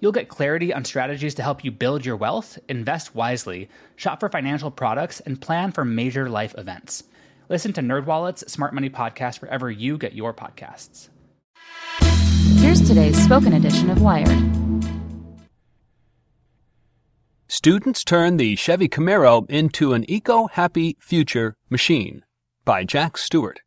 You'll get clarity on strategies to help you build your wealth, invest wisely, shop for financial products, and plan for major life events. Listen to NerdWallet's Smart Money Podcast wherever you get your podcasts. Here's today's spoken edition of Wired. Students turn the Chevy Camaro into an eco-happy future machine by Jack Stewart.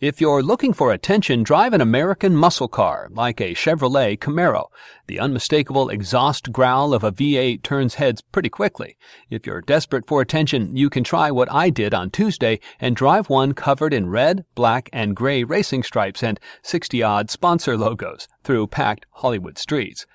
If you're looking for attention, drive an American muscle car like a Chevrolet Camaro. The unmistakable exhaust growl of a V8 turns heads pretty quickly. If you're desperate for attention, you can try what I did on Tuesday and drive one covered in red, black, and gray racing stripes and 60 odd sponsor logos through packed Hollywood streets.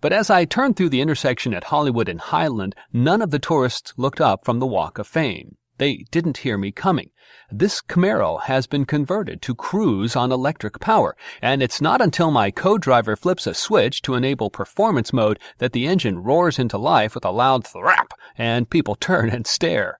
But as I turned through the intersection at Hollywood and Highland, none of the tourists looked up from the Walk of Fame. They didn't hear me coming. This Camaro has been converted to cruise on electric power, and it's not until my co-driver flips a switch to enable performance mode that the engine roars into life with a loud thrap, and people turn and stare.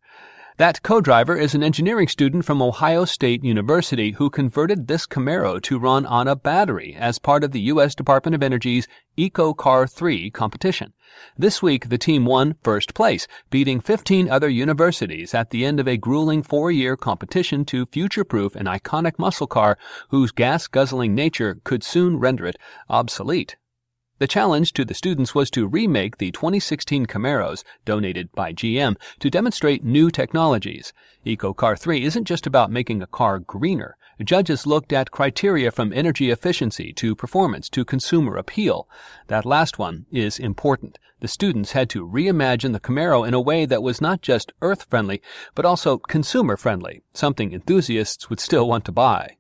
That co-driver is an engineering student from Ohio State University who converted this Camaro to run on a battery as part of the U.S. Department of Energy's EcoCar 3 competition. This week, the team won first place, beating 15 other universities at the end of a grueling four-year competition to future-proof an iconic muscle car whose gas-guzzling nature could soon render it obsolete. The challenge to the students was to remake the 2016 Camaros, donated by GM, to demonstrate new technologies. EcoCar 3 isn't just about making a car greener. Judges looked at criteria from energy efficiency to performance to consumer appeal. That last one is important. The students had to reimagine the Camaro in a way that was not just earth friendly, but also consumer friendly, something enthusiasts would still want to buy.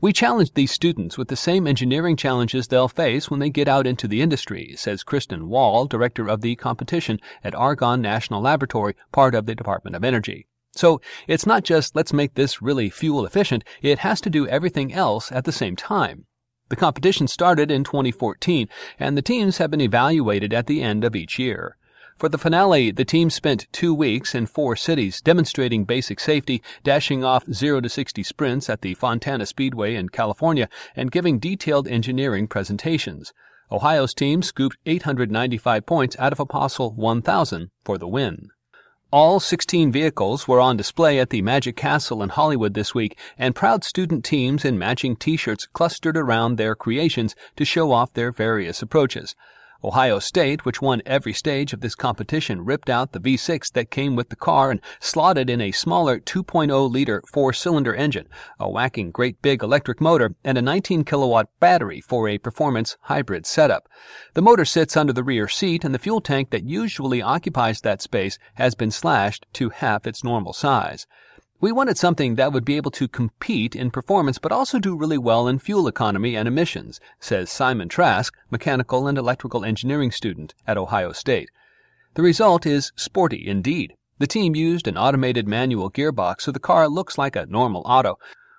We challenge these students with the same engineering challenges they'll face when they get out into the industry, says Kristen Wahl, director of the competition at Argonne National Laboratory, part of the Department of Energy. So it's not just let's make this really fuel efficient, it has to do everything else at the same time. The competition started in 2014, and the teams have been evaluated at the end of each year. For the finale, the team spent two weeks in four cities demonstrating basic safety, dashing off 0 to 60 sprints at the Fontana Speedway in California, and giving detailed engineering presentations. Ohio's team scooped 895 points out of a possible 1,000 for the win. All 16 vehicles were on display at the Magic Castle in Hollywood this week, and proud student teams in matching t-shirts clustered around their creations to show off their various approaches. Ohio State, which won every stage of this competition, ripped out the V6 that came with the car and slotted in a smaller 2.0 liter four cylinder engine, a whacking great big electric motor, and a 19 kilowatt battery for a performance hybrid setup. The motor sits under the rear seat, and the fuel tank that usually occupies that space has been slashed to half its normal size. We wanted something that would be able to compete in performance but also do really well in fuel economy and emissions, says Simon Trask, mechanical and electrical engineering student at Ohio State. The result is sporty indeed. The team used an automated manual gearbox so the car looks like a normal auto,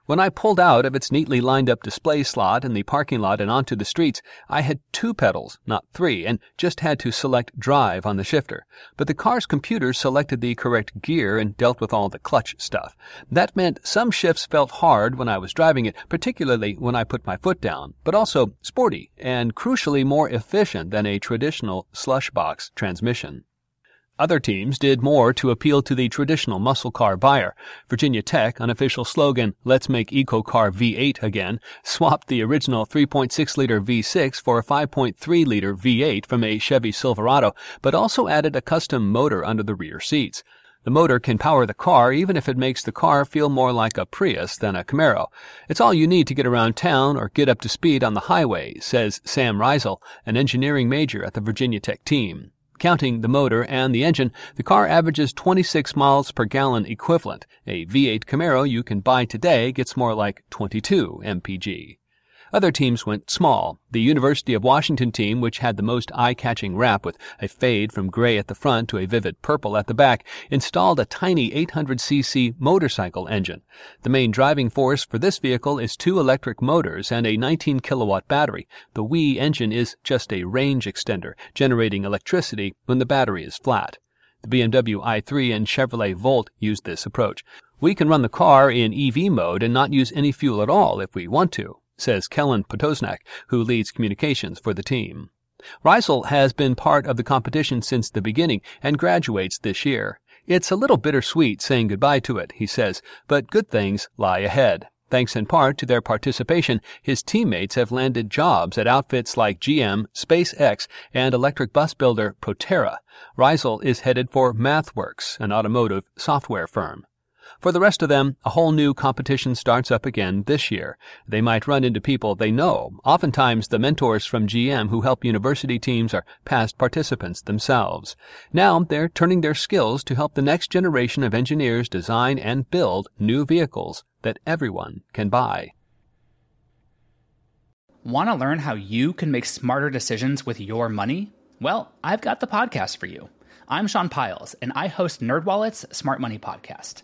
when I pulled out of its neatly lined up display slot in the parking lot and onto the streets, I had two pedals, not three, and just had to select drive on the shifter. But the car's computer selected the correct gear and dealt with all the clutch stuff. That meant some shifts felt hard when I was driving it, particularly when I put my foot down, but also sporty and crucially more efficient than a traditional slush box transmission. Other teams did more to appeal to the traditional muscle car buyer. Virginia Tech, unofficial slogan, Let's Make Eco Car V8 Again, swapped the original 3.6 liter V6 for a 5.3 liter V8 from a Chevy Silverado, but also added a custom motor under the rear seats. The motor can power the car even if it makes the car feel more like a Prius than a Camaro. It's all you need to get around town or get up to speed on the highway, says Sam Reisel, an engineering major at the Virginia Tech team. Counting the motor and the engine, the car averages 26 miles per gallon equivalent. A V8 Camaro you can buy today gets more like 22 mpg. Other teams went small. The University of Washington team, which had the most eye-catching wrap with a fade from gray at the front to a vivid purple at the back, installed a tiny 800cc motorcycle engine. The main driving force for this vehicle is two electric motors and a 19 kilowatt battery. The WE engine is just a range extender, generating electricity when the battery is flat. The BMW i3 and Chevrolet Volt use this approach. We can run the car in EV mode and not use any fuel at all if we want to says Kellen Potosnak, who leads communications for the team. Reisel has been part of the competition since the beginning and graduates this year. It's a little bittersweet saying goodbye to it, he says, but good things lie ahead. Thanks in part to their participation, his teammates have landed jobs at outfits like GM, SpaceX, and electric bus builder Proterra. Reisel is headed for MathWorks, an automotive software firm. For the rest of them, a whole new competition starts up again this year. They might run into people they know. Oftentimes, the mentors from GM who help university teams are past participants themselves. Now, they're turning their skills to help the next generation of engineers design and build new vehicles that everyone can buy. Want to learn how you can make smarter decisions with your money? Well, I've got the podcast for you. I'm Sean Pyles, and I host NerdWallet's Smart Money Podcast.